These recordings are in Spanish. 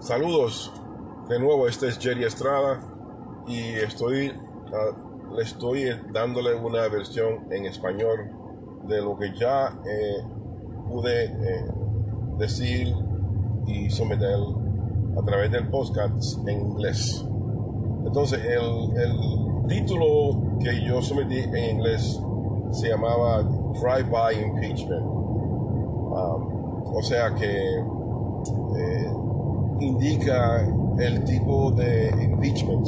Saludos de nuevo, este es Jerry Estrada y estoy, uh, le estoy dándole una versión en español de lo que ya eh, pude eh, decir y someter a través del podcast en inglés. Entonces, el, el título que yo sometí en inglés se llamaba Drive-by Impeachment. Um, o sea que eh, indica el tipo de impeachment.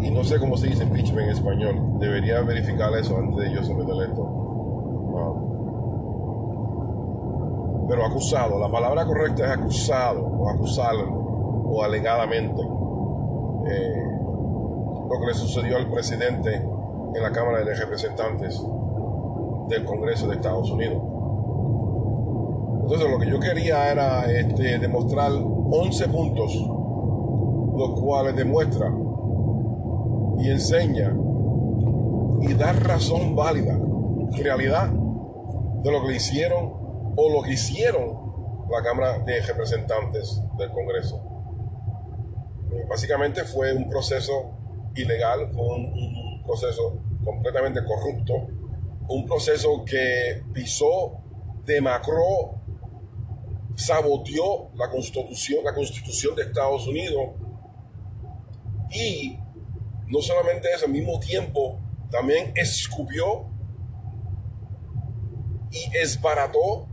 Y no sé cómo se dice impeachment en español. Debería verificar eso antes de yo someter esto. Um, pero acusado, la palabra correcta es acusado o acusarlo o alegadamente. Eh, lo que le sucedió al presidente en la Cámara de Representantes del Congreso de Estados Unidos. Entonces lo que yo quería era este, demostrar 11 puntos, los cuales demuestra y enseña y da razón válida, realidad, de lo que le hicieron o lo que hicieron la Cámara de Representantes del Congreso. Básicamente fue un proceso ilegal, fue un, un proceso completamente corrupto, un proceso que pisó, demacró, saboteó la constitución, la constitución de Estados Unidos y no solamente eso, al mismo tiempo también escupió y esbarató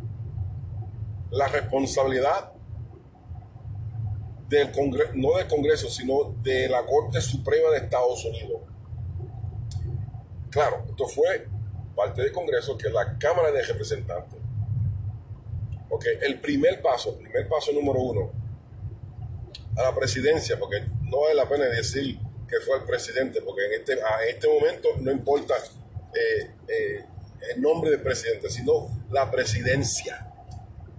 la responsabilidad del Congreso, no del Congreso, sino de la Corte Suprema de Estados Unidos. Claro, esto fue parte del Congreso, que la Cámara de Representantes. Ok, el primer paso, primer paso número uno, a la presidencia, porque no vale la pena decir que fue el presidente, porque en este, a este momento no importa eh, eh, el nombre del presidente, sino la presidencia.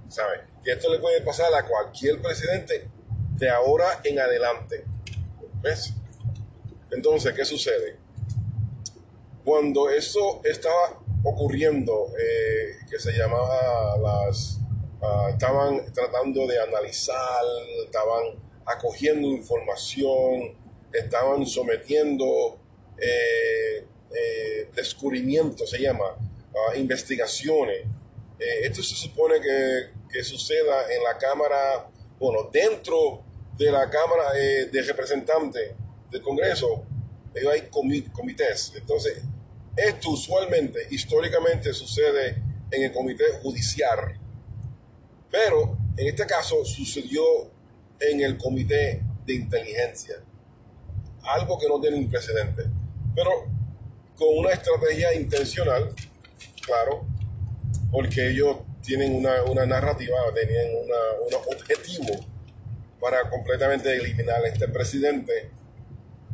¿Sabe? Que esto le puede pasar a cualquier presidente de ahora en adelante. ¿Ves? Entonces, ¿qué sucede? Cuando eso estaba ocurriendo, eh, que se llamaba las... Uh, estaban tratando de analizar, estaban acogiendo información, estaban sometiendo eh, eh, descubrimientos, se llama, investigaciones. Eh, esto se supone que, que, suceda en la Cámara, bueno, dentro de la Cámara eh, de Representantes del Congreso, hay comités. Entonces, esto usualmente, históricamente, sucede en el Comité Judicial. Pero en este caso sucedió en el Comité de Inteligencia. Algo que no tiene un precedente. Pero con una estrategia intencional, claro, porque ellos tienen una, una narrativa, tenían un objetivo para completamente eliminar a este presidente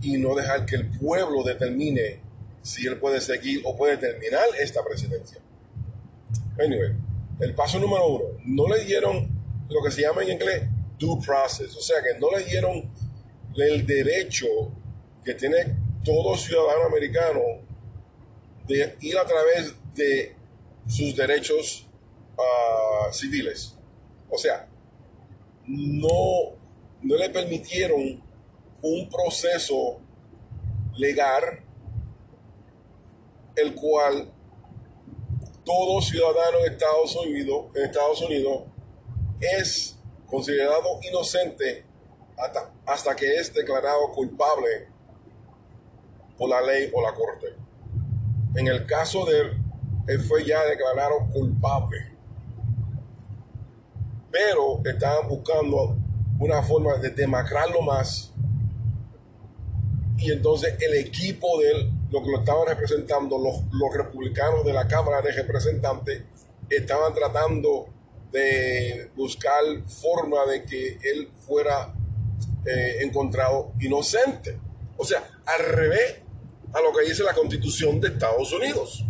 y no dejar que el pueblo determine si él puede seguir o puede terminar esta presidencia. Anyway, el paso número uno, no le dieron lo que se llama en inglés due process, o sea que no le dieron el derecho que tiene todo ciudadano americano de ir a través de sus derechos uh, civiles. O sea, no, no le permitieron un proceso legal el cual todo ciudadano de Estados Unidos, en Estados Unidos es considerado inocente hasta, hasta que es declarado culpable por la ley o la corte. En el caso de él, él fue ya declarado culpable. Pero estaban buscando una forma de demacrarlo más. Y entonces el equipo de él, lo que lo estaban representando, los, los republicanos de la Cámara de Representantes, estaban tratando de buscar forma de que él fuera eh, encontrado inocente. O sea, al revés a lo que dice la constitución de Estados Unidos.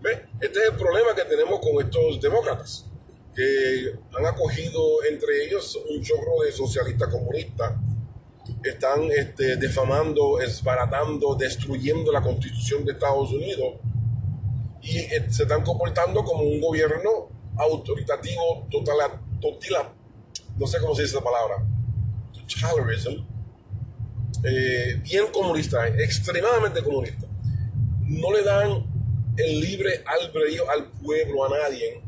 ¿Ve? Este es el problema que tenemos con estos demócratas, que han acogido entre ellos un chorro de socialistas comunistas, están este, defamando, esbaratando, destruyendo la constitución de Estados Unidos y eh, se están comportando como un gobierno autoritativo, total, total, no sé cómo se dice esa palabra, taylorism, eh, bien comunista, extremadamente comunista. No le dan el libre albedrío al pueblo, a nadie,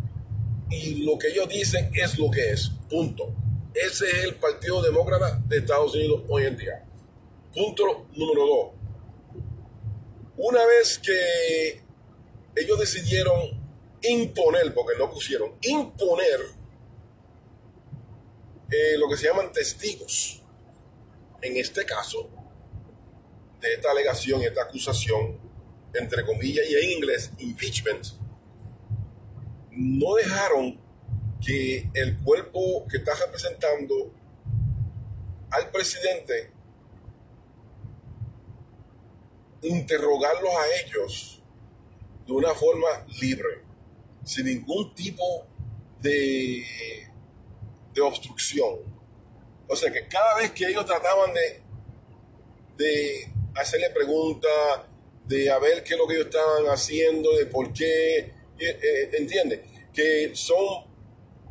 y lo que ellos dicen es lo que es, punto. Ese es el Partido Demócrata de Estados Unidos hoy en día. Punto número dos. Una vez que ellos decidieron imponer, porque no pusieron, imponer eh, lo que se llaman testigos. En este caso, de esta alegación, esta acusación, entre comillas y en inglés, impeachment, no dejaron que el cuerpo que está representando al presidente interrogarlos a ellos de una forma libre, sin ningún tipo de, de obstrucción. O sea que cada vez que ellos trataban de, de hacerle preguntas, de a ver qué es lo que ellos estaban haciendo, de por qué, eh, eh, entiende, que son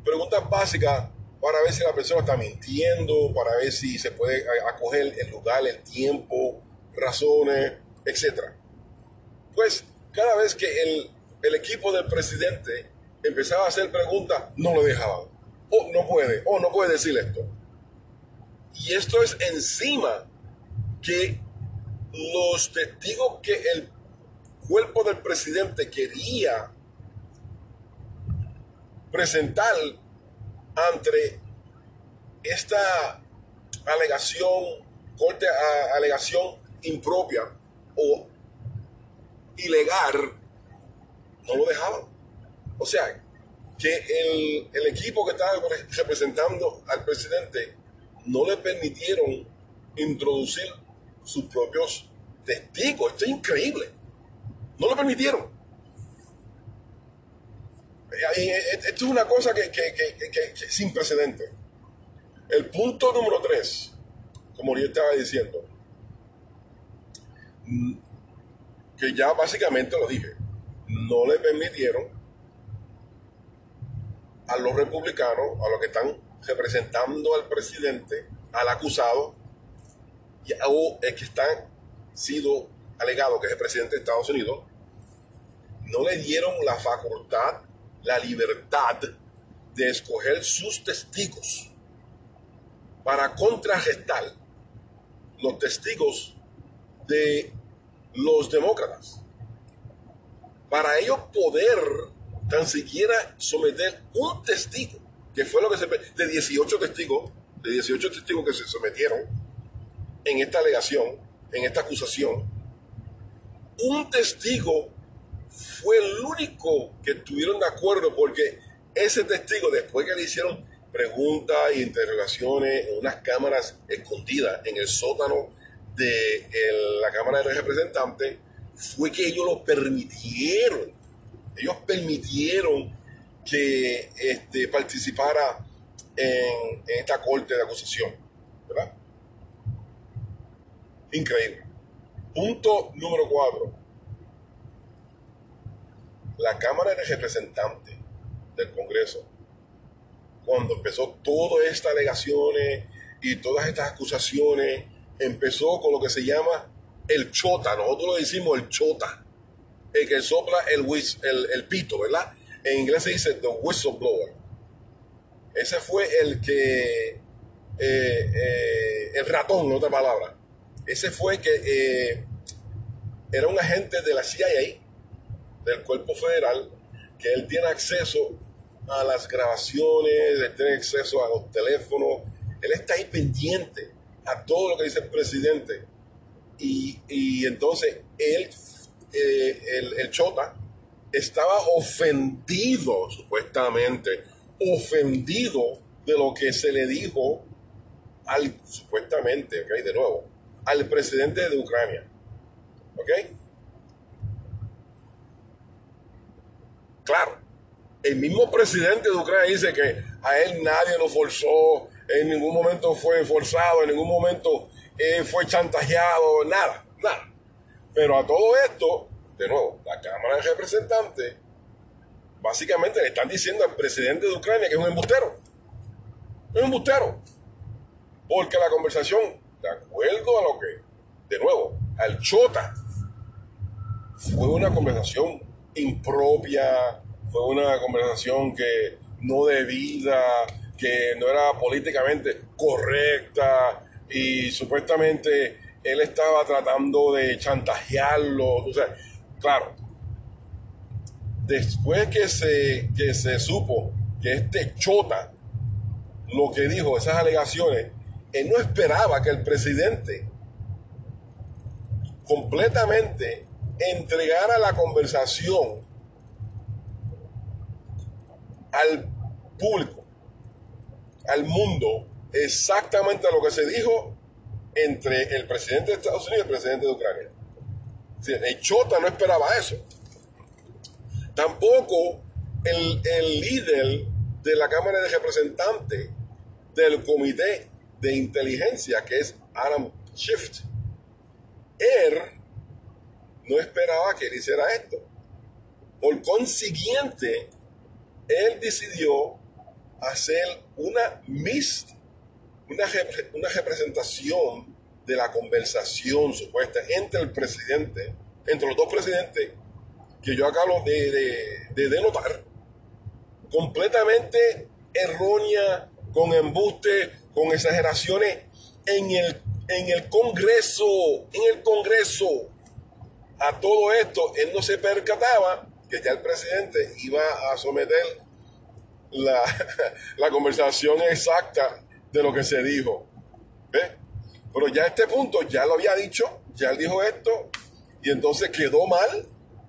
preguntas básicas para ver si la persona está mintiendo, para ver si se puede acoger el lugar, el tiempo, razones, etc. Pues cada vez que el, el equipo del presidente empezaba a hacer preguntas, no lo dejaban. O no puede, o no puede decir esto. Y esto es encima que los testigos que el cuerpo del presidente quería presentar ante esta alegación, corte alegación impropia o ilegal, no lo dejaban. O sea, que el, el equipo que estaba representando al presidente no le permitieron introducir sus propios testigos. Esto es increíble. No lo permitieron. Esto es una cosa que, que, sin precedente. El punto número tres, como yo estaba diciendo, mm, que ya básicamente lo dije, no le permitieron a los republicanos, a los que están representando al presidente, al acusado, o el que está sido alegado que es el presidente de Estados Unidos, no le dieron la facultad, la libertad de escoger sus testigos para contrarrestar los testigos de los demócratas. Para ellos poder tan siquiera someter un testigo, que fue lo que se... de 18 testigos, de 18 testigos que se sometieron, en esta alegación, en esta acusación, un testigo fue el único que estuvieron de acuerdo porque ese testigo, después que le hicieron preguntas e interrogaciones en unas cámaras escondidas en el sótano de la Cámara de Representantes, fue que ellos lo permitieron. Ellos permitieron que este, participara en, en esta corte de acusación. ¿verdad? Increíble. Punto número cuatro. La Cámara de Representantes del Congreso, cuando empezó todas estas alegaciones y todas estas acusaciones, empezó con lo que se llama el chota. Nosotros lo decimos el chota. El que sopla el, el, el pito, ¿verdad? En inglés se dice the whistleblower. Ese fue el que, eh, eh, el ratón, en otra palabra, ese fue que eh, era un agente de la CIA, del cuerpo federal, que él tiene acceso a las grabaciones, él tiene acceso a los teléfonos, él está ahí pendiente a todo lo que dice el presidente. Y, entonces él, eh, el, el Chota, estaba ofendido, supuestamente, ofendido de lo que se le dijo al, supuestamente, ok, de nuevo, al presidente de Ucrania. ¿Ok? Claro, el mismo presidente de Ucrania dice que a él nadie lo forzó, en ningún momento fue forzado, en ningún momento eh, fue chantajeado, nada, nada. Pero a todo esto, de nuevo, la Cámara de Representantes básicamente le están diciendo al presidente de Ucrania que es un embustero. Es un embustero. Porque la conversación, de acuerdo a lo que, de nuevo, al chota, fue una conversación impropia, fue una conversación que no debida, que no era políticamente correcta y supuestamente él estaba tratando de chantajearlo. O sea, claro, después que se, que se supo que este chota lo que dijo, esas alegaciones, él no esperaba que el presidente completamente entregara la conversación al público, al mundo, exactamente lo que se dijo entre el presidente de Estados Unidos y el presidente de Ucrania. El Chota no esperaba eso. Tampoco el, el líder de la Cámara de Representantes del Comité de Inteligencia, que es Adam Schiff, él no esperaba que él hiciera esto. Por consiguiente, él decidió hacer una mist, una, una representación de la conversación supuesta entre el presidente, entre los dos presidentes, que yo acabo de, de, denotar, completamente errónea, con embuste, con exageraciones en el, en el Congreso, en el Congreso. A todo esto, él no se percataba que ya el presidente iba a someter la, la conversación exacta de lo que se dijo. ¿Ves? Pero ya a este punto ya lo había dicho, ya él dijo esto, y entonces quedó mal,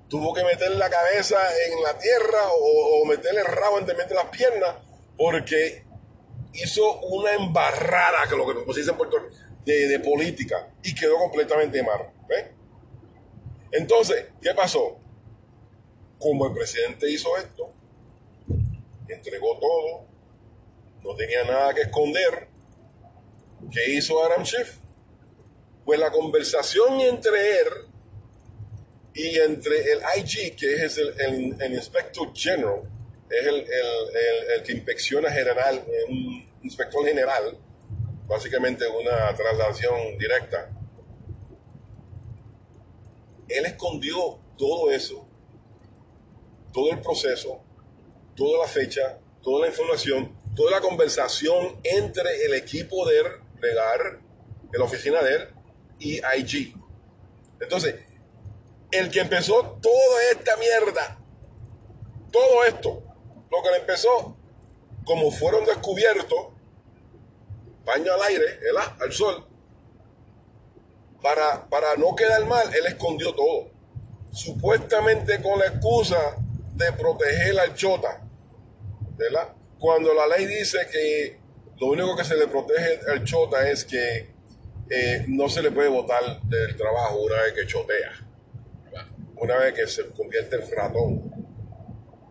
tuvo que meter la cabeza en la tierra o, meterle rabo entre las piernas, porque hizo una embarrada, que lo que se dice en Puerto de, de política, y quedó completamente mal. ¿ves? Entonces, ¿qué pasó? Como el presidente hizo esto, entregó todo, no tenía nada que esconder, ¿qué hizo Adam Schiff? Pues la conversación entre él y entre el IG, que es el, Inspector General, es el, que inspecciona general, un inspector general, básicamente una traslación directa. Él escondió todo eso, todo el proceso, toda la fecha, toda la información, toda la conversación entre el equipo de legal, de la oficina de él y IG. Entonces, el que empezó toda esta mierda, todo esto, lo que le empezó, como fueron descubiertos, baño al aire, al sol, para, para no quedar mal, él escondió todo. Supuestamente con la excusa de proteger al chota. ¿verdad? Cuando la ley dice que lo único que se le protege al chota es que eh, no se le puede votar del trabajo una vez que chotea, una vez que se convierte en ratón.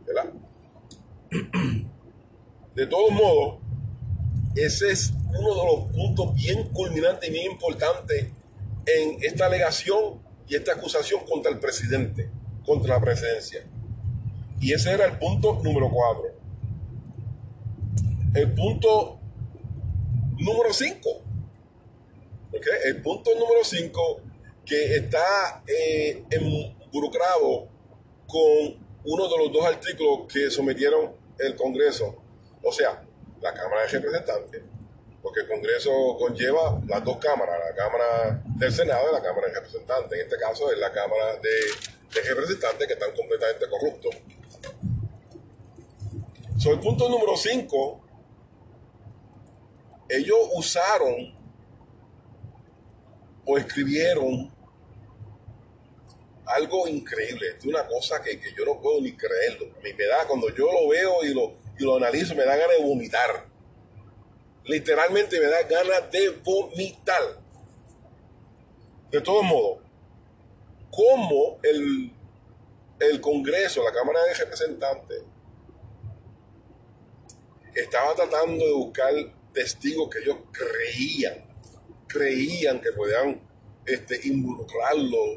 ¿verdad? De todos modos, ese es uno de los puntos bien culminantes y bien importantes en esta alegación y esta acusación contra el presidente, contra la presidencia. Y ese era el punto número cuatro. El punto número 5. El punto número 5 que está eh, involucrado con uno de los dos artículos que sometieron el Congreso, o sea, la Cámara de Representantes, porque el Congreso conlleva las dos cámaras, la Cámara del Senado y la Cámara de Representantes. En este caso es la Cámara de, Representantes que están completamente corruptos. Sobre el punto número 5 ellos usaron o escribieron algo increíble, es una cosa que, yo no puedo ni creerlo. Me, da, cuando yo lo veo y lo, y lo analizo, me da ganas de vomitar. Literalmente me da ganas de vomitar. De todos modos, como el, el Congreso, la Cámara de Representantes, estaba tratando de buscar testigos que ellos creían, creían que podían este, involucrarlo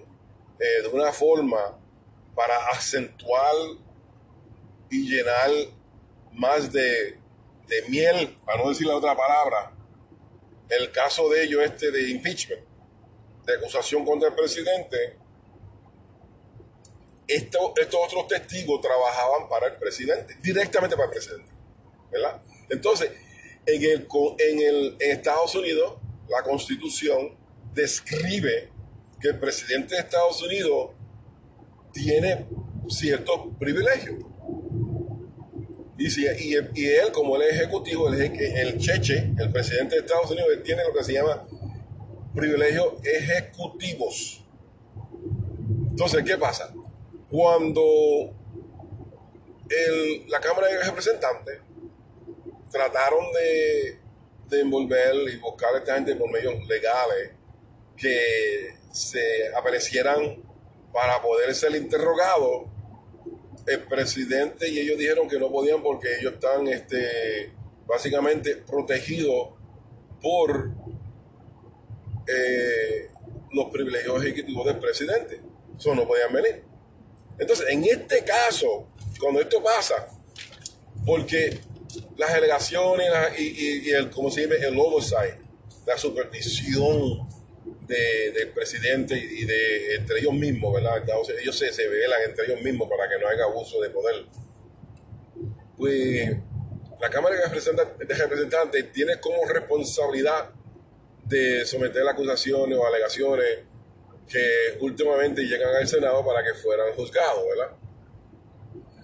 eh, de una forma para acentuar y llenar más de, miel, para no decir la otra palabra, el caso de ellos este de impeachment, de acusación contra el presidente, estos, estos otros testigos trabajaban para el presidente, directamente para el presidente. ¿verdad? Entonces, en, el, en, el, en Estados Unidos, la constitución describe que el presidente de Estados Unidos tiene ciertos privilegios. Y, si, y, él, como el ejecutivo, el, cheche, el presidente de Estados Unidos, él tiene lo que se llama privilegios ejecutivos. Entonces, ¿qué pasa? Cuando el, la Cámara de Representantes trataron de, de envolver y buscar a esta gente por medios legales que se aparecieran para poder ser interrogados, el presidente y ellos dijeron que no podían porque ellos están este, básicamente protegidos por eh, los privilegios ejecutivos del presidente. Eso no podían venir. Entonces, en este caso, cuando esto pasa, porque las delegaciones y, el, como se llama, el oversight, la supervisión del presidente y de entre ellos mismos, ¿verdad? ellos se, se velan entre ellos mismos para que no haya abuso de poder. Pues la Cámara de Representantes, tiene como responsabilidad de someter acusaciones o alegaciones que últimamente llegan al Senado para que fueran juzgados, ¿verdad?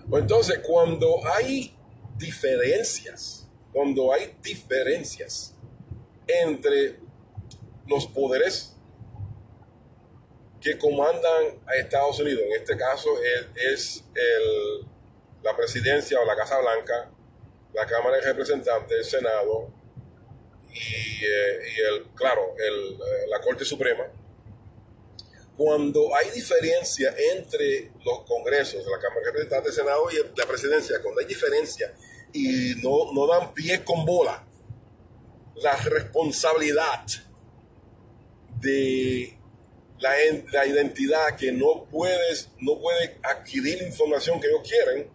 Pues entonces, cuando hay diferencias, cuando hay diferencias entre los poderes que comandan a Estados Unidos, en este caso es, el, la presidencia o la Casa Blanca, la Cámara de Representantes, el Senado y, eh, el, claro, el, eh, la Corte Suprema, cuando hay diferencia entre los congresos, la Cámara de Representantes, el Senado y la presidencia, cuando hay diferencia y no, no dan pie con bola, la responsabilidad de la, la, identidad que no puedes, no puede adquirir información que ellos quieren,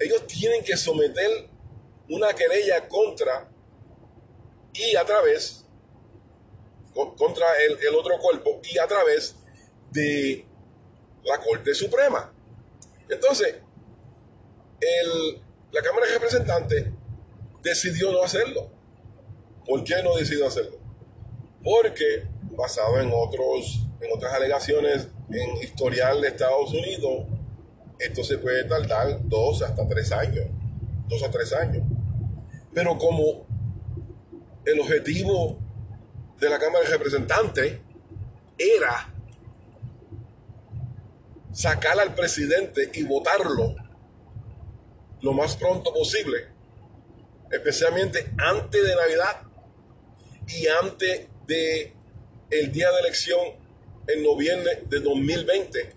ellos tienen que someter una querella contra y a través, contra el, el otro cuerpo y a través de la Corte Suprema. Entonces, el, la Cámara de Representantes decidió no hacerlo. ¿Por qué no decidió hacerlo? Porque basado en, otros, en otras alegaciones en historial de Estados Unidos, esto se puede tardar dos hasta tres años. Dos a tres años. Pero como el objetivo de la Cámara de Representantes era sacar al presidente y votarlo lo más pronto posible, especialmente antes de Navidad y antes de el día de elección en noviembre de 2020.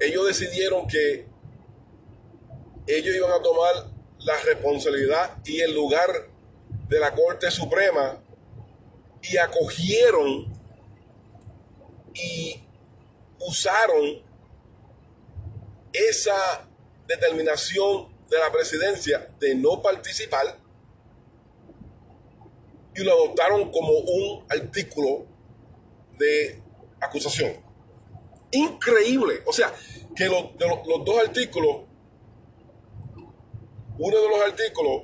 Ellos decidieron que ellos iban a tomar la responsabilidad y el lugar de la Corte Suprema y acogieron y usaron esa determinación de la presidencia de no participar y lo adoptaron como un artículo de acusación. Increíble. O sea, que los, los dos artículos, uno de los artículos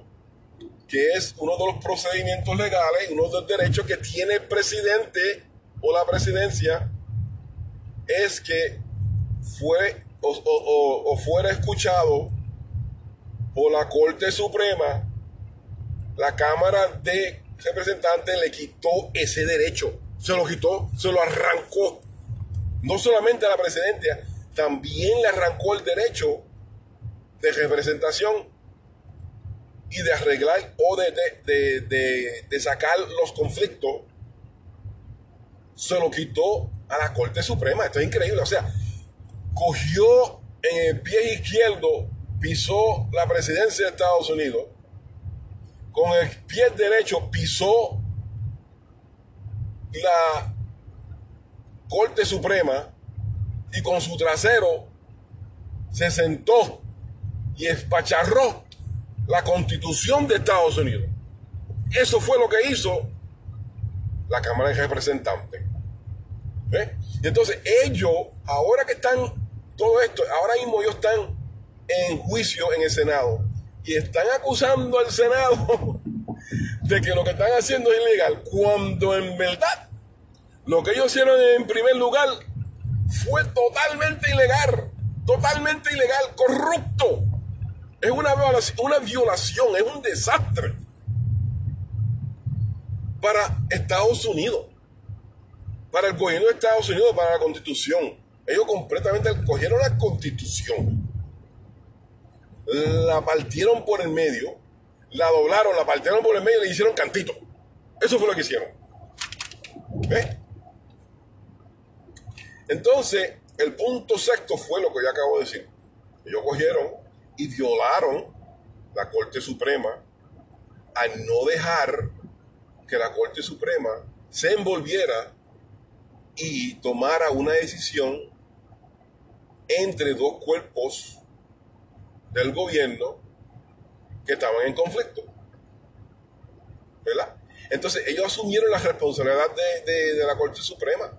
que es uno de los procedimientos legales, uno de los derechos que tiene el presidente o la presidencia, es que fue o, fuera escuchado por la Corte Suprema, la Cámara de Representantes le quitó ese derecho, se lo quitó, se lo arrancó. No solamente a la presidencia, también le arrancó el derecho de representación y de arreglar o de, sacar los conflictos, se lo quitó a la Corte Suprema. Esto es increíble. O sea, cogió en el pie izquierdo, pisó la presidencia de Estados Unidos, con el pie derecho pisó la Corte Suprema y con su trasero se sentó y espacharró la constitución de Estados Unidos. Eso fue lo que hizo la Cámara de Representantes. ¿Eh? Y entonces ellos, ahora que están todo esto, ahora mismo ellos están en juicio en el Senado y están acusando al Senado de que lo que están haciendo es ilegal, cuando en verdad lo que ellos hicieron en primer lugar fue totalmente ilegal, totalmente ilegal, corrupto. Es una una violación, es un desastre para Estados Unidos, para el gobierno de Estados Unidos, para la constitución. Ellos completamente cogieron la constitución, la partieron por el medio, la doblaron, la partieron por el medio y le hicieron cantito. Eso fue lo que hicieron. ¿Ves? Entonces, el punto sexto fue lo que yo acabo de decir. Ellos cogieron y violaron la Corte Suprema al no dejar que la Corte Suprema se envolviera y tomara una decisión entre dos cuerpos del gobierno que estaban en conflicto. ¿Verdad? Entonces ellos asumieron la responsabilidad de, la Corte Suprema.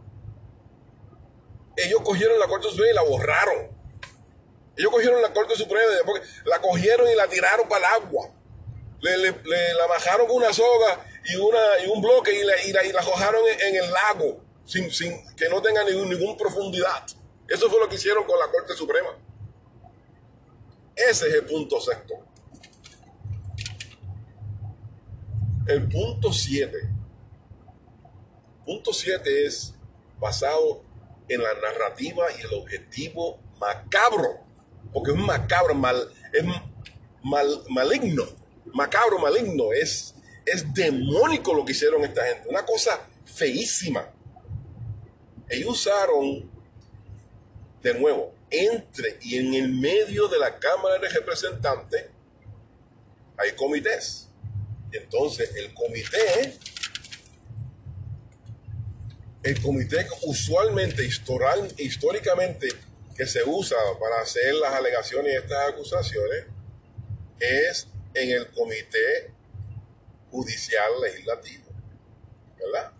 Ellos cogieron la Corte Suprema y la borraron. Ellos cogieron la Corte Suprema, la cogieron y la tiraron para el agua. Le, la bajaron con una soga y, una, y un bloque y la, y la, y la arrojaron en, el lago sin, sin que no tenga ninguna profundidad. Eso fue lo que hicieron con la Corte Suprema. Ese es el punto sexto. El punto 7. Punto 7 es basado en la narrativa y el objetivo macabro. Porque es macabro, mal, es mal, maligno. Macabro, maligno. Es, es demónico lo que hicieron esta gente. Una cosa feísima. Ellos usaron, de nuevo, entre y en el medio de la Cámara de Representantes hay comités. Entonces, el comité, el comité usualmente, históricamente, que se usa para hacer las alegaciones y estas acusaciones, es en el comité judicial legislativo. ¿Verdad?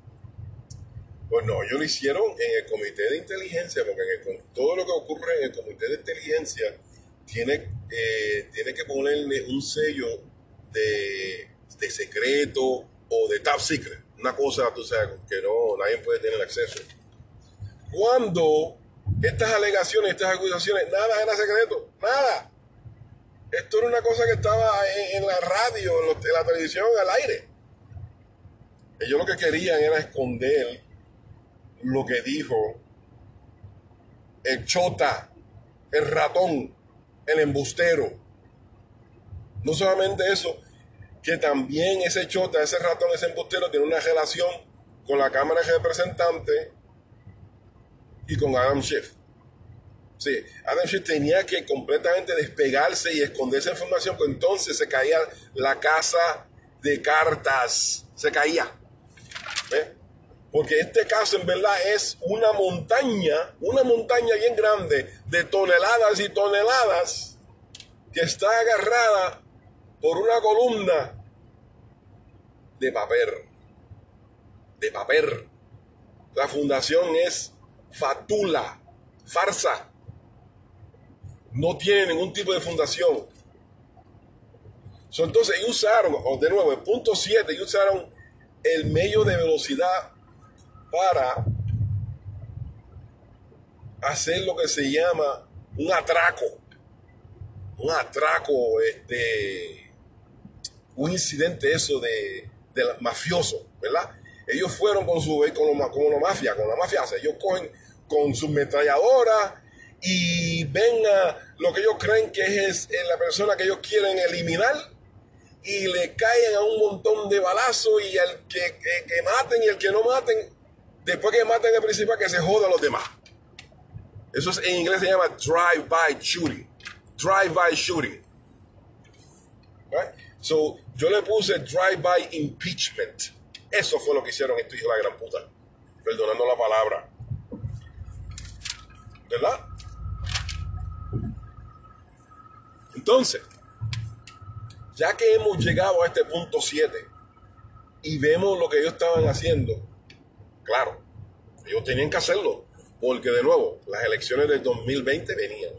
Pues no, ellos lo hicieron en el comité de inteligencia, porque todo lo que ocurre en el comité de inteligencia tiene, eh, tiene que ponerle un sello de de secreto o de top secret. Una cosa, tú sabes, que no, nadie puede tener acceso. Cuando estas alegaciones, estas acusaciones, nada era secreto, nada. Esto era una cosa que estaba en, la radio, en, la televisión, al aire. Ellos lo que querían era esconder lo que dijo el chota, el ratón, el embustero. No solamente eso, que también ese chota, ese ratón, ese embustero tiene una relación con la Cámara de Representantes y con Adam Schiff. Sí, Adam Schiff tenía que completamente despegarse y esconder esa información, pues entonces se caía la casa de cartas, se caía. Porque este caso en verdad es una montaña, una montaña bien grande de toneladas y toneladas que está agarrada por una columna de papel. De papel. La fundación es fatula, farsa. No tiene ningún tipo de fundación. entonces, ellos usaron, de nuevo, el punto 7, ellos usaron el medio de velocidad para hacer lo que se llama un atraco. Un atraco, este, un incidente eso de, de mafioso, ¿verdad? Ellos fueron con su con, con la mafia, con la mafia, ellos cogen con su metralladora y ven a lo que ellos creen que es, la persona que ellos quieren eliminar y le caen a un montón de balazos y el que, que, maten y el que no maten, después que maten al principal que se joda a los demás. Eso es, en inglés se llama drive-by shooting. Drive-by shooting. So, yo le puse drive-by impeachment. Eso fue lo que hicieron estos hijos de la gran puta. Perdonando la palabra. ¿Verdad? Entonces, ya que hemos llegado a este punto 7 y vemos lo que ellos estaban haciendo, claro. Ellos tenían que hacerlo, porque de nuevo, las elecciones del 2020 venían.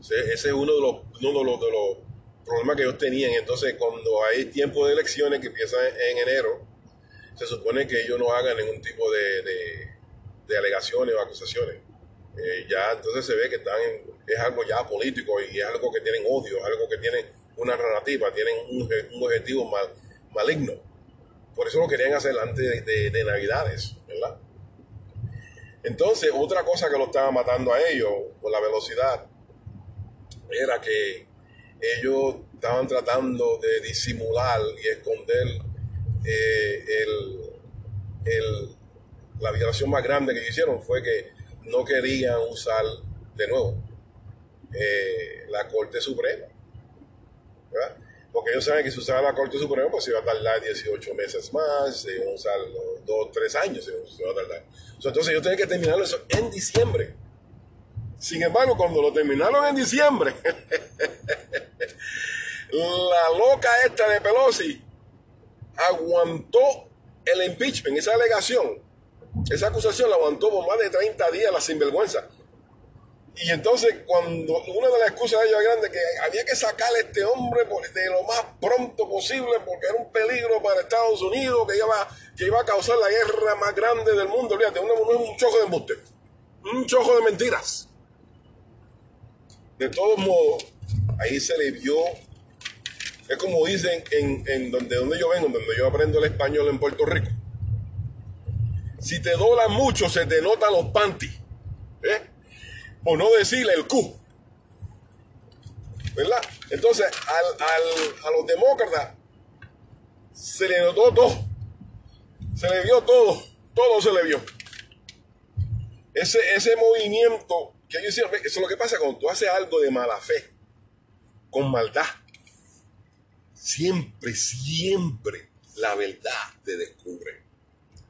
Ese, es uno de los, uno de los, de los problemas que ellos tenían. Entonces, cuando hay tiempo de elecciones que empiezan en enero, se supone que ellos no hagan ningún tipo de, de, alegaciones o acusaciones. Eh, ya entonces se ve que están es algo ya político y es algo que tienen odio, es algo que tienen una narrativa, tienen un, un objetivo mal, maligno. Por eso lo querían hacer antes de, de, Navidades, Entonces, otra cosa que lo estaba matando a ellos por la velocidad era que ellos estaban tratando de disimular y esconder eh, la violación más grande que hicieron fue que no querían usar de nuevo eh, la Corte Suprema. ¿verdad? Porque ellos saben que si usaban la Corte Suprema, pues iba a tardar 18 meses más, se iban a usar 2, 3 años, se iba a tardar. Entonces ellos tienen que terminarlo eso en diciembre. Sin embargo, cuando lo terminaron en diciembre, la loca esta de Pelosi aguantó el impeachment, esa alegación, esa acusación la aguantó por más de 30 días la sinvergüenza. Y entonces, cuando una de las excusas de ellos grande que había que sacar a este hombre de lo más pronto posible porque era un peligro para Estados Unidos, que iba, que iba a causar la guerra más grande del mundo. Olvídate, uno, es un chojo de embuste, un chojo de mentiras. De todos modos, ahí se le vio, es como dicen en, en donde, donde yo vengo, donde yo aprendo el español en Puerto Rico. Si te doblan mucho, se te notan los panties. ¿eh? O no decirle el Q. ¿Verdad? Entonces, a los demócratas se le notó todo. Se le vio todo. Todo se le vio. Ese, ese movimiento que ellos hicieron, eso es lo que pasa cuando tú haces algo de mala fe, con maldad. Siempre, siempre la verdad te descubre.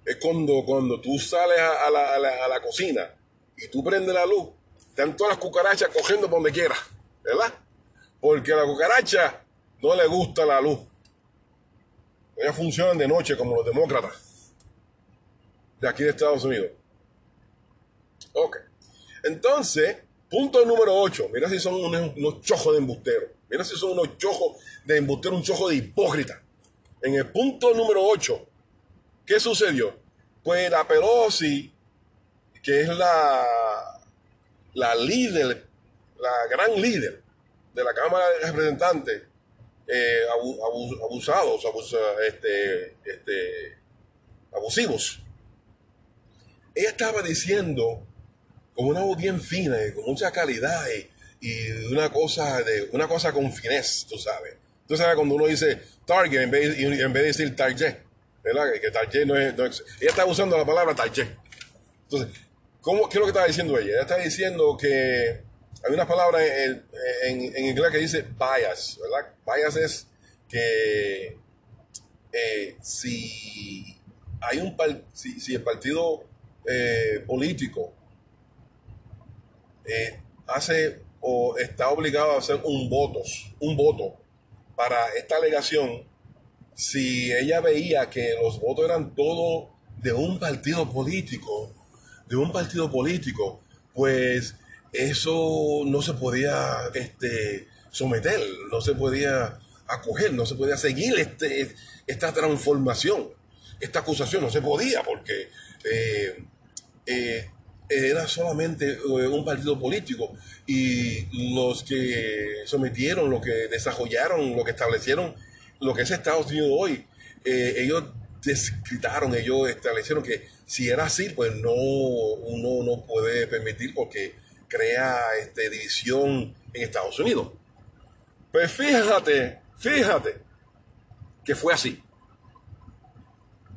Es cuando, cuando tú sales a, la, a la cocina y tú prendes la luz están todas las cucarachas cogiendo por donde quiera, ¿verdad? Porque a la cucaracha no le gusta la luz. Ellas funcionan de noche como los demócratas de aquí de Estados Unidos. Ok. Entonces, punto número 8. Mira si son unos, chojos de embusteros. Mira si son unos chojos de embusteros, un chojo de hipócrita. En el punto número 8, ¿qué sucedió? Pues la Pelosi, que es la la líder, la gran líder de la Cámara de Representantes, eh, abusados, este, este, abusivos. Ella estaba diciendo con una voz bien fina y con mucha calidad y, una cosa de una cosa con finés, tú sabes. Tú sabes cuando uno dice target en vez, en vez de decir target, ¿verdad? Que target no es, Ella está usando la palabra target. Entonces, ¿Cómo, ¿Qué es lo que estaba diciendo ella? Ella está diciendo que hay una palabra en, inglés que dice bias, ¿verdad? Bias es que eh, si hay un si, el partido eh, político eh, hace o está obligado a hacer un voto, un voto para esta alegación, si ella veía que los votos eran todos de un partido político, de un partido político, pues eso no se podía este, someter, no se podía acoger, no se podía seguir este, esta transformación, esta acusación, no se podía porque eh, eh, era solamente eh, un partido político y los que sometieron, los que desarrollaron, los que establecieron lo que es Estados Unidos hoy, ellos descritaron, ellos establecieron que si era así, pues no, uno no puede permitir porque crea este, división en Estados Unidos. Pues fíjate, fíjate que fue así.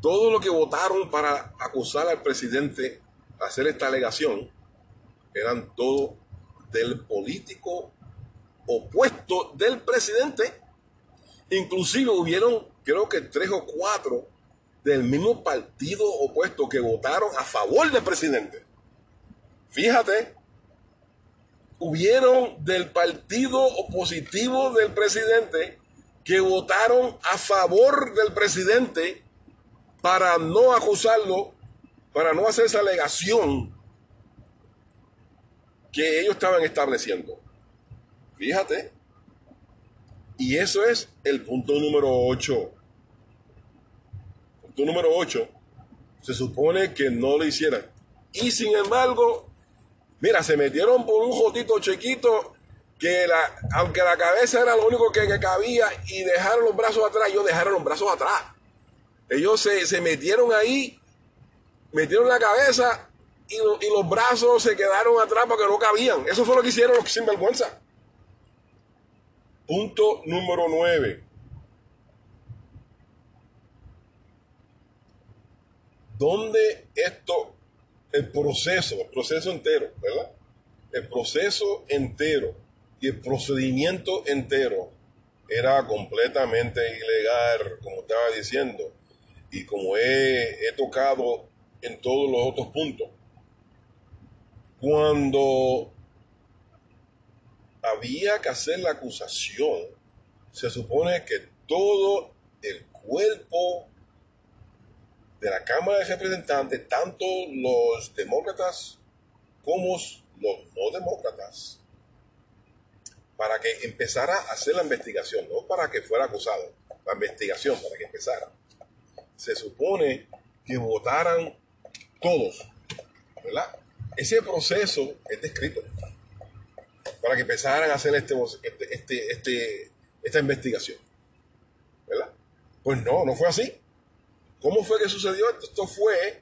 Todo lo que votaron para acusar al presidente, hacer esta alegación, eran todo del político opuesto del presidente. Inclusive hubieron, creo que tres o cuatro del mismo partido opuesto que votaron a favor del presidente. Fíjate, hubieron del partido opositivo del presidente que votaron a favor del presidente para no acusarlo para no hacer esa alegación que ellos estaban estableciendo. Fíjate. Y eso es el punto número 8. Punto número 8. Se supone que no lo hicieran. Y sin embargo, mira, se metieron por un jotito chiquito que la, aunque la cabeza era lo único que, cabía y dejaron los brazos atrás, ellos dejaron los brazos atrás. Ellos se, se metieron ahí, metieron la cabeza y, los brazos se quedaron atrás porque no cabían. Eso fue lo que hicieron los sinvergüenza. Punto número 9. ¿Dónde esto, el proceso, el proceso entero, ¿verdad? El proceso entero y el procedimiento entero era completamente ilegal, como estaba diciendo, y como he, he tocado en todos los otros puntos. Cuando había que hacer la acusación, se supone que todo el cuerpo de la Cámara de Representantes, tanto los demócratas como los no demócratas, para que empezara a hacer la investigación, no para que fuera acusado, la investigación, para que empezara. Se supone que votaran todos, ¿verdad? Ese proceso es descrito para que empezaran a hacer este, este, este, este, esta investigación. ¿Verdad? Pues no, no fue así. ¿Cómo fue que sucedió esto? Esto fue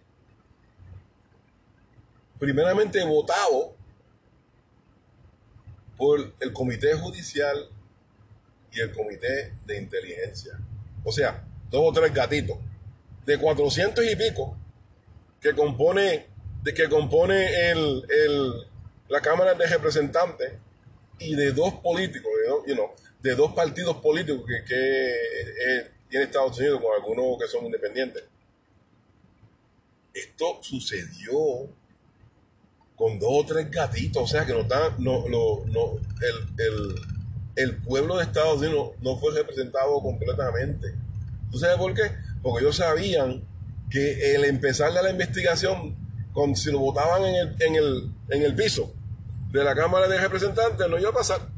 primeramente votado por el Comité Judicial y el Comité de Inteligencia. O sea, dos o tres gatitos de 400 y pico que compone, de que compone el, el, la Cámara de Representantes y de dos políticos, de dos, de dos partidos políticos que, que eh, tiene Estados Unidos con algunos que son independientes. Esto sucedió con dos o tres gatitos, o sea que no está, no, no, el, el, pueblo de Estados Unidos no fue representado completamente. ¿Tú sabes por qué? Porque ellos sabían que el empezar la investigación, con, si lo votaban en el, en el, en el piso, de la Cámara de Representantes no iba a pasar.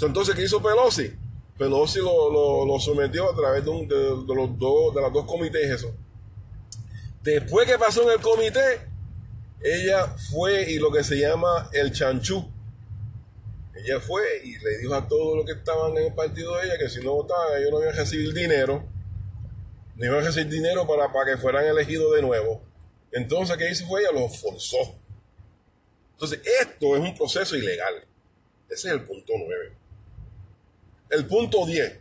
Entonces, ¿qué hizo Pelosi? Pelosi lo, sometió a través de, los dos, de las dos comités eso. Después que pasó en el comité, ella fue y lo que se llama el chanchú. Ella fue y le dijo a todos los que estaban en el partido de ella que si no votaban ellos no iban a recibir dinero. No iban a recibir dinero para, para que fueran elegidos de nuevo. Entonces, ¿qué hizo fue? Ella los forzó entonces, esto es un proceso ilegal. Ese es el punto 9. El punto 10.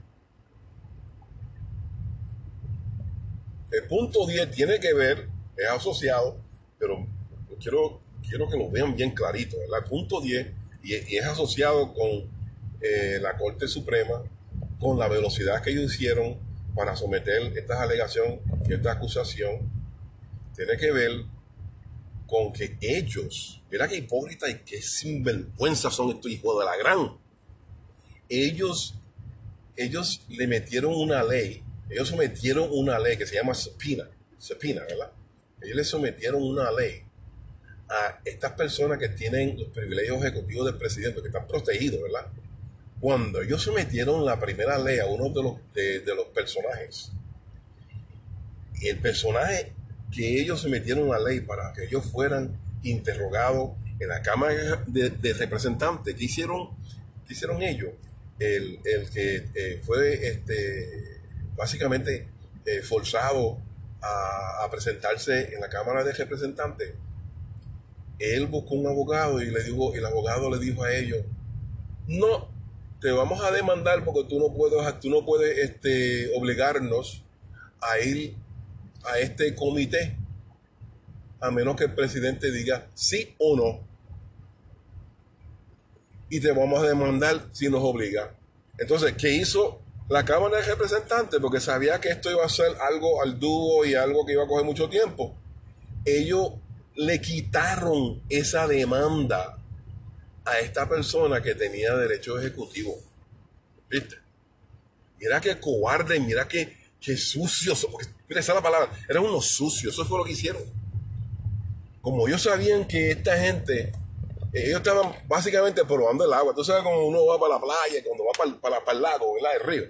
El punto 10 tiene que ver, es asociado, pero quiero, quiero que lo vean bien clarito. El punto 10 y, es asociado con eh, la Corte Suprema, con la velocidad que ellos hicieron para someter esta alegación, esta acusación, tiene que ver con que ellos, mira qué hipócrita y qué sinvergüenza son estos hijos de la gran. Ellos, ellos le metieron una ley, ellos sometieron una ley que se llama subpoena, subpoena, ¿verdad? Ellos le sometieron una ley a estas personas que tienen los privilegios ejecutivos del presidente, que están protegidos, ¿verdad? Cuando ellos sometieron la primera ley a uno de los, de, de los personajes, el personaje que ellos se metieron a la ley para que ellos fueran interrogados en la Cámara de, Representantes. ¿Qué hicieron, qué hicieron ellos? El, que eh, fue este, básicamente eh, forzado a, presentarse en la Cámara de Representantes, él buscó un abogado y le dijo, el abogado le dijo a ellos, no, te vamos a demandar porque tú no puedes, tú no puedes este, obligarnos a ir a este comité a menos que el presidente diga sí o no. Y te vamos a demandar si nos obliga. Entonces, ¿qué hizo la Cámara de Representantes? Porque sabía que esto iba a ser algo al dúo y algo que iba a coger mucho tiempo. Ellos le quitaron esa demanda a esta persona que tenía derecho ejecutivo. ¿Viste? Mira qué cobarde, mira qué, qué sucios. Mira, esa es la palabra. Eran unos sucios. Eso fue lo que hicieron. como ellos sabían que esta gente, ellos estaban básicamente probando el agua. Tú sabes cómo uno va para la playa, cuando va para, para, el lago, ¿verdad? El río.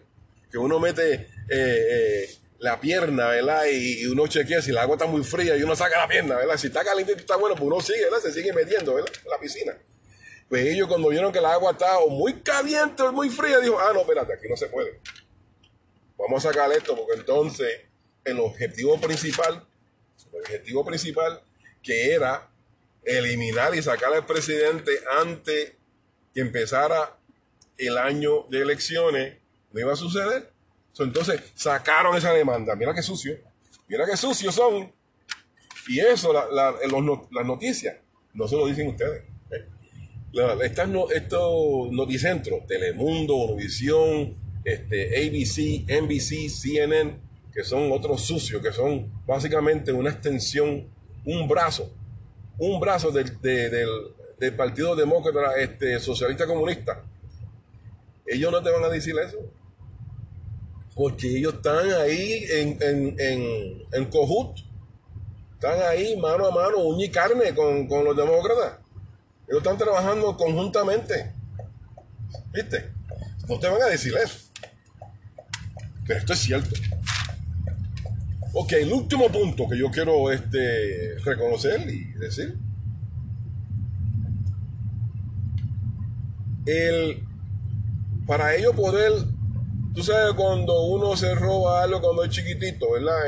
Que uno mete eh, eh, la pierna, ¿verdad? Y, uno chequea si el agua está muy fría y uno saca la pierna, ¿verdad? Si está caliente y está bueno, pues uno sigue, ¿verdad? Se sigue metiendo, ¿verdad? En la piscina. Pues ellos cuando vieron que el agua estaba muy caliente o muy fría, dijo, ah, no, espérate, aquí no se puede. Vamos a sacar esto porque entonces el objetivo principal, el objetivo principal que era eliminar y sacar al presidente antes que empezara el año de elecciones, no iba a suceder. Entonces sacaron esa demanda. Mira qué sucio. Mira qué sucios son. Y eso, las noticias, no se lo dicen ustedes. estas, estos noticentros, Telemundo, Univisión, este, ABC, NBC, CNN, que son otros sucios, que son básicamente una extensión, un brazo, un brazo del, del, Partido Demócrata este, Socialista Comunista. Ellos no te van a decir eso. Porque ellos están ahí en, en, en, en cojut. Están ahí mano a mano, uña y carne con, con los demócratas. Ellos están trabajando conjuntamente. ¿Viste? No te van a decir eso. Pero esto es cierto. Ok, el último punto que yo quiero este, reconocer y decir. El, para ello poder, tú sabes, cuando uno se roba algo cuando es chiquitito, ¿verdad?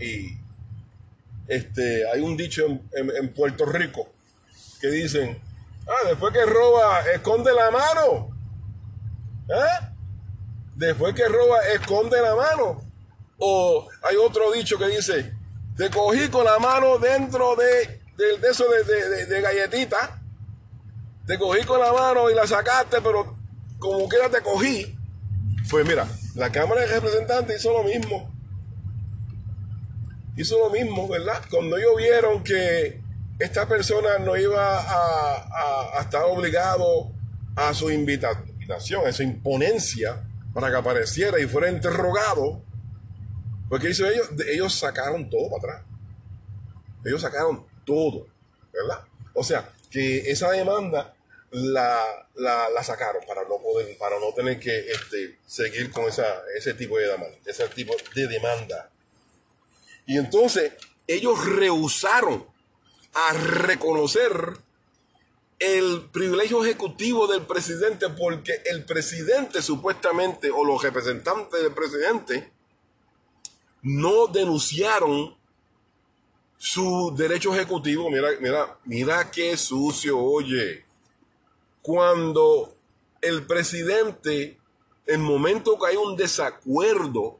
y este, hay un dicho en, en Puerto Rico que dicen, ah, después que roba, esconde la mano. ¿Eh? Después que roba, esconde la mano. O hay otro dicho que dice, te cogí con la mano dentro de, de, eso de, de, galletita. Te cogí con la mano y la sacaste, pero como quiera te cogí. Pues mira, la Cámara de Representantes hizo lo mismo. Hizo lo mismo, ¿verdad? Cuando ellos vieron que esta persona no iba a, a estar obligado a su invitación, a su imponencia, para que apareciera y fuera interrogado. Porque hizo ellos, ellos sacaron todo para atrás. Ellos sacaron todo, ¿verdad? O sea, que esa demanda la, la, sacaron para no poder, para no tener que este, seguir con esa, ese tipo de demanda, ese tipo de demanda. Y entonces ellos rehusaron a reconocer el privilegio ejecutivo del presidente porque el presidente supuestamente o los representantes del presidente no denunciaron su derecho ejecutivo. Mira, mira, mira qué sucio, oye. Cuando el presidente, en momento que hay un desacuerdo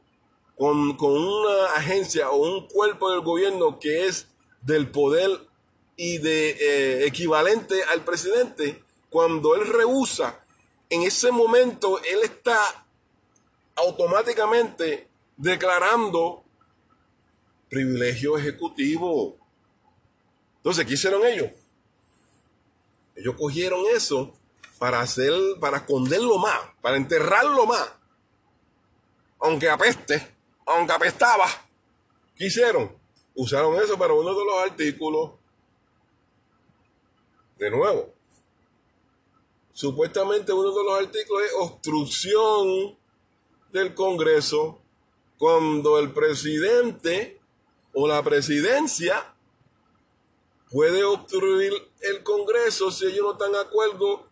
con, con una agencia o un cuerpo del gobierno que es del poder y de eh, equivalente al presidente, cuando él rehúsa, en ese momento él está automáticamente declarando privilegio ejecutivo. Entonces, ¿qué hicieron ellos? Ellos cogieron eso para hacer, para esconderlo más, para enterrarlo más. Aunque apeste, aunque apestaba. ¿Qué hicieron? Usaron eso para uno de los artículos de nuevo, supuestamente uno de los artículos es obstrucción del Congreso cuando el presidente o la presidencia puede obstruir el Congreso si ellos no están de acuerdo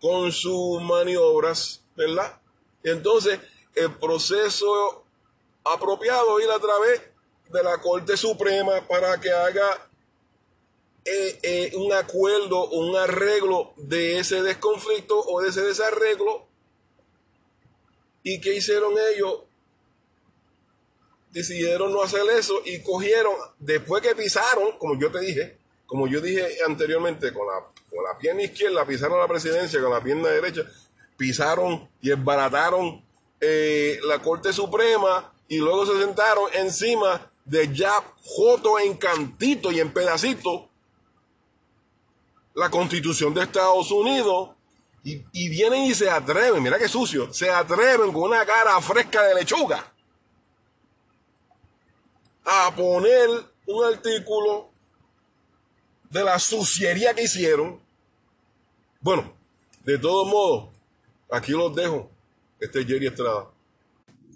con sus maniobras, ¿verdad? Entonces, el proceso apropiado ir a través de la Corte Suprema para que haga eh, eh, un acuerdo, un arreglo de ese desconflicto o de ese desarreglo. ¿Y qué hicieron ellos? Decidieron no hacer eso y cogieron, después que pisaron, como yo te dije, como yo dije anteriormente, con la, con la pierna izquierda pisaron la presidencia, con la pierna derecha pisaron y esbarataron eh, la Corte Suprema y luego se sentaron encima de ya joto en cantito y en pedacito la constitución de Estados Unidos y, vienen y se atreven, mira qué sucio, se atreven con una cara fresca de lechuga a poner un artículo de la suciería que hicieron. Bueno, de todos modos, aquí los dejo. Este es Jerry Estrada.